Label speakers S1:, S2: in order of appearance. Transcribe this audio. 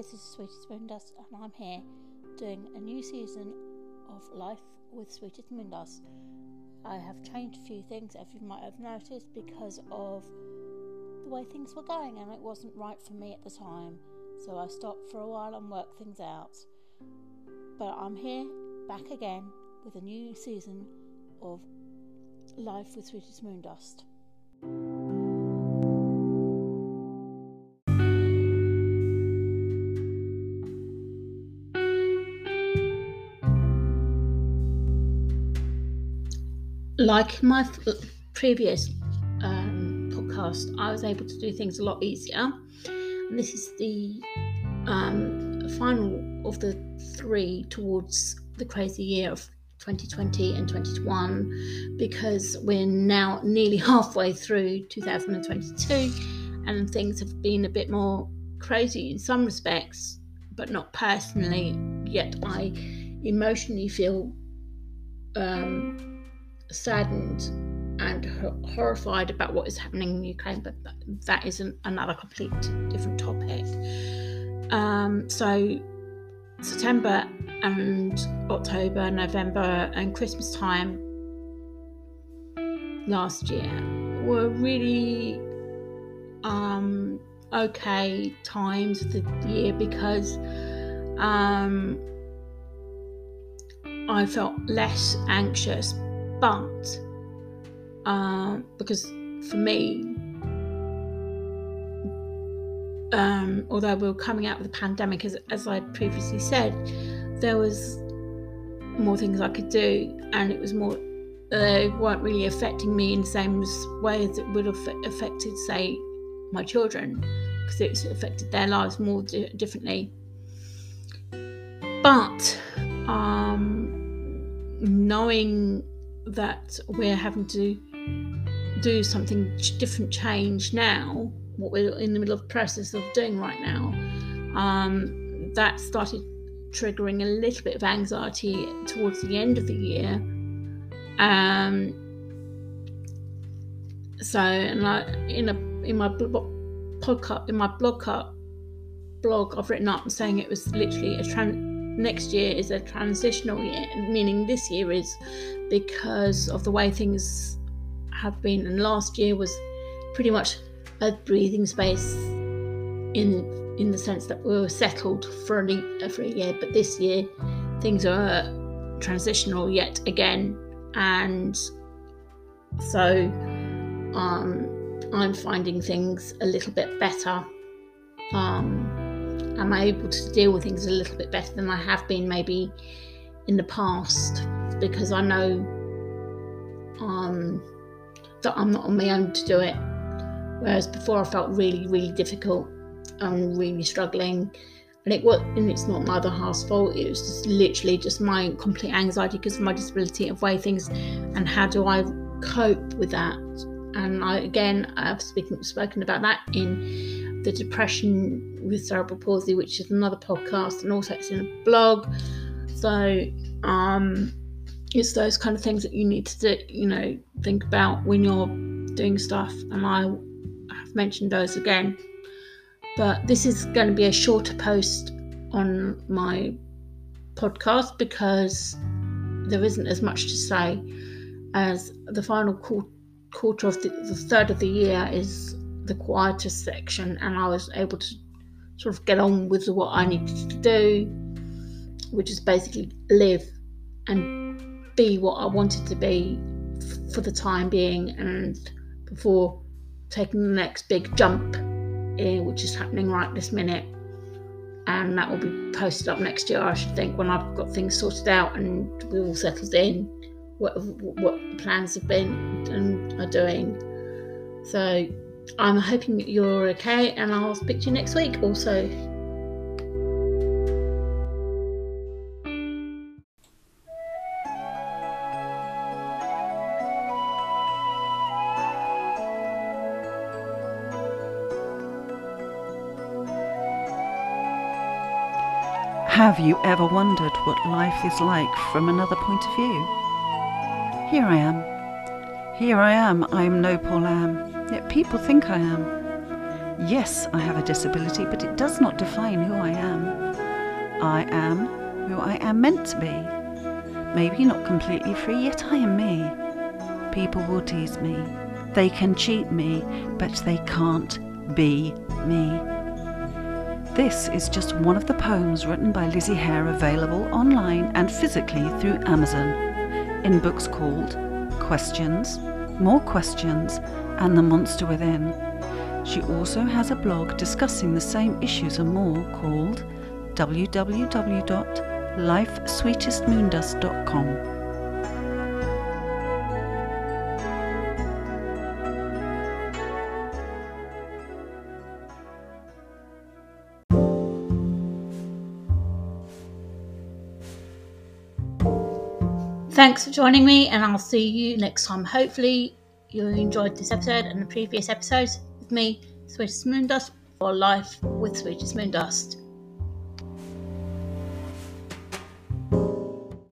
S1: this is Sweetest Moondust, and I'm here doing a new season of Life with Sweetest Moondust. I have changed a few things, as you might have noticed, because of the way things were going, and it wasn't right for me at the time. So I stopped for a while and worked things out. But I'm here, back again, with a new season of Life with Sweetest Moondust. Like my previous um, podcast, I was able to do things a lot easier. And this is the um, final of the three towards the crazy year of 2020 and 2021 because we're now nearly halfway through 2022 and things have been a bit more crazy in some respects, but not personally. Yet I emotionally feel um, saddened and horrified about what is happening in Ukraine, but that is an, another complete different topic. Um, so, September and October, November, and Christmas time last year were really um, okay times of the year because um, I felt less anxious but uh, because for me, um, although we were coming out of the pandemic, as, as I previously said, there was more things I could do, and it was more they weren't really affecting me in the same way as it would have affected, say, my children, because it affected their lives more di- differently. But um, knowing that we're having to do something different change now what we're in the middle of the process of doing right now um, that started triggering a little bit of anxiety towards the end of the year. Um, so and I, in a in my blog in my blog blog I've written up saying it was literally a trans next year is a transitional year, meaning this year is because of the way things have been, and last year was pretty much a breathing space in in the sense that we were settled for a, for a year, but this year things are transitional yet again, and so um, I'm finding things a little bit better. Um, am I able to deal with things a little bit better than I have been maybe in the past because I know um, that I'm not on my own to do it. Whereas before I felt really, really difficult and really struggling. And it was, and it's not my other half's fault. It was just literally just my complete anxiety because of my disability of way things, and how do I cope with that? And I again, I've speaking spoken about that in the depression with cerebral palsy, which is another podcast, and also it's in a blog. So um, it's those kind of things that you need to do, you know, think about when you're doing stuff. And I have mentioned those again. But this is going to be a shorter post on my podcast because there isn't as much to say as the final quarter of the, the third of the year is the quietest section, and I was able to sort of get on with what I needed to do, which is basically live and be what I wanted to be f- for the time being, and before taking the next big jump, eh, which is happening right this minute. And that will be posted up next year, I should think, when I've got things sorted out and we're all settled in, what, what the plans have been and are doing. So I'm hoping you're okay, and I'll speak to you next week also.
S2: Have you ever wondered what life is like from another point of view? Here I am. Here I am. I am no Paul Lamb. Yet people think I am. Yes, I have a disability, but it does not define who I am. I am who I am meant to be. Maybe not completely free, yet I am me. People will tease me. They can cheat me, but they can't be me. This is just one of the poems written by Lizzie Hare available online and physically through Amazon in books called Questions, More Questions, and The Monster Within. She also has a blog discussing the same issues and more called www.lifesweetestmoondust.com.
S1: Thanks for joining me, and I'll see you next time. Hopefully, you enjoyed this episode and the previous episodes with me, Sweetest Moondust, for Life with Sweetest Moondust.